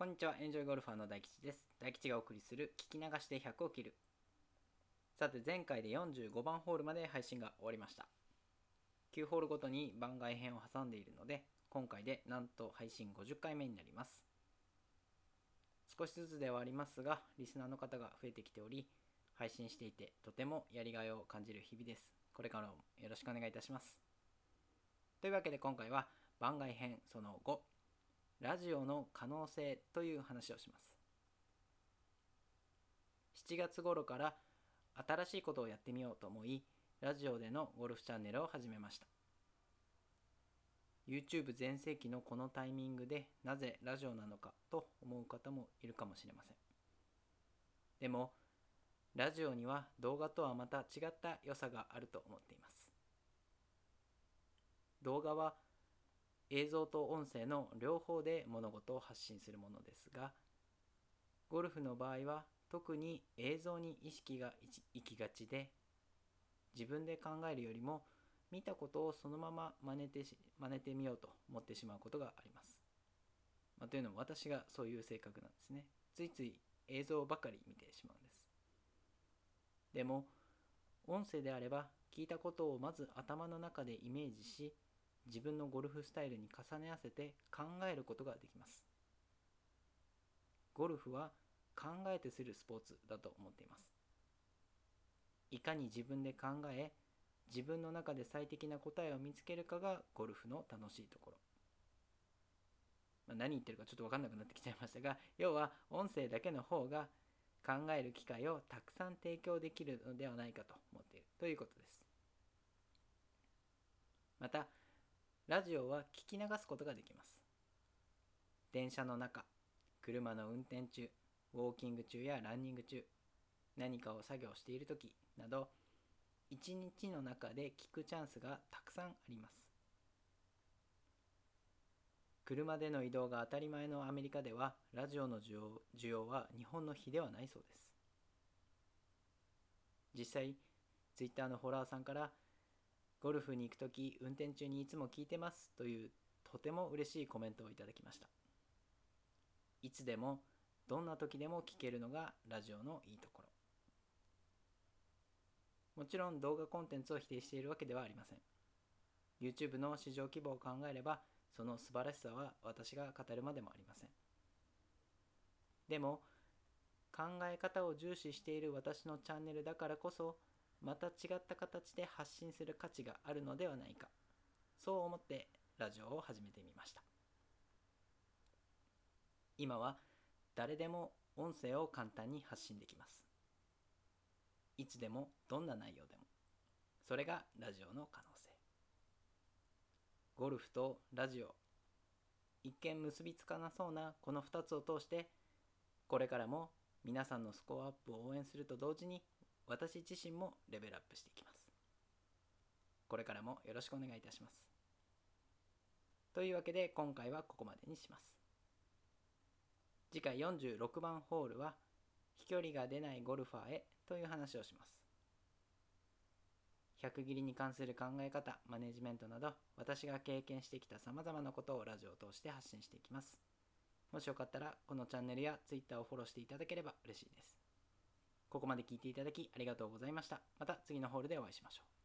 こんにちは、エンジョイゴルファーの大吉です。大吉がお送りする聞き流して100を切る。さて、前回で45番ホールまで配信が終わりました。9ホールごとに番外編を挟んでいるので、今回でなんと配信50回目になります。少しずつではありますが、リスナーの方が増えてきており、配信していてとてもやりがいを感じる日々です。これからもよろしくお願いいたします。というわけで今回は番外編その5、ラジオの可能性という話をします。7月頃から新しいことをやってみようと思い、ラジオでのゴルフチャンネルを始めました。YouTube 全盛期のこのタイミングでなぜラジオなのかと思う方もいるかもしれません。でも、ラジオには動画とはまた違った良さがあると思っています。動画は映像と音声の両方で物事を発信するものですがゴルフの場合は特に映像に意識が行きがちで自分で考えるよりも見たことをそのまま真似てし真似てみようと思ってしまうことがあります。まあ、というのも私がそういう性格なんですね。ついつい映像ばかり見てしまうんです。でも音声であれば聞いたことをまず頭の中でイメージし自分のゴルフスタイルに重ね合わせて考えることができます。ゴルフは考えてするスポーツだと思っています。いかに自分で考え、自分の中で最適な答えを見つけるかがゴルフの楽しいところ。まあ、何言ってるかちょっと分かんなくなってきちゃいましたが、要は音声だけの方が考える機会をたくさん提供できるのではないかと思っているということです。また、ラジオは聞き流すことができます。電車の中、車の運転中、ウォーキング中やランニング中、何かを作業している時など、一日の中で聞くチャンスがたくさんあります。車での移動が当たり前のアメリカでは、ラジオの需要需要は日本の比ではないそうです。実際、Twitter のホラーさんからゴルフに行くとき、運転中にいつも聞いてますというとても嬉しいコメントをいただきました。いつでも、どんな時でも聞けるのがラジオのいいところ。もちろん動画コンテンツを否定しているわけではありません。YouTube の市場規模を考えれば、その素晴らしさは私が語るまでもありません。でも、考え方を重視している私のチャンネルだからこそ、また違った形で発信する価値があるのではないか。そう思ってラジオを始めてみました。今は誰でも音声を簡単に発信できます。いつでもどんな内容でも。それがラジオの可能性。ゴルフとラジオ。一見結びつかなそうなこの2つを通してこれからも皆さんのスコアアップを応援すると同時に私自身もレベルアップしていきます。これからもよろしくお願いいたします。というわけで今回はここまでにします。次回46番ホールは飛距離が出ないゴルファーへという話をします。100切りに関する考え方、マネジメントなど私が経験してきた様々なことをラジオを通して発信していきます。もしよかったらこのチャンネルや Twitter をフォローしていただければ嬉しいです。ここまで聞いていただきありがとうございました。また次のホールでお会いしましょう。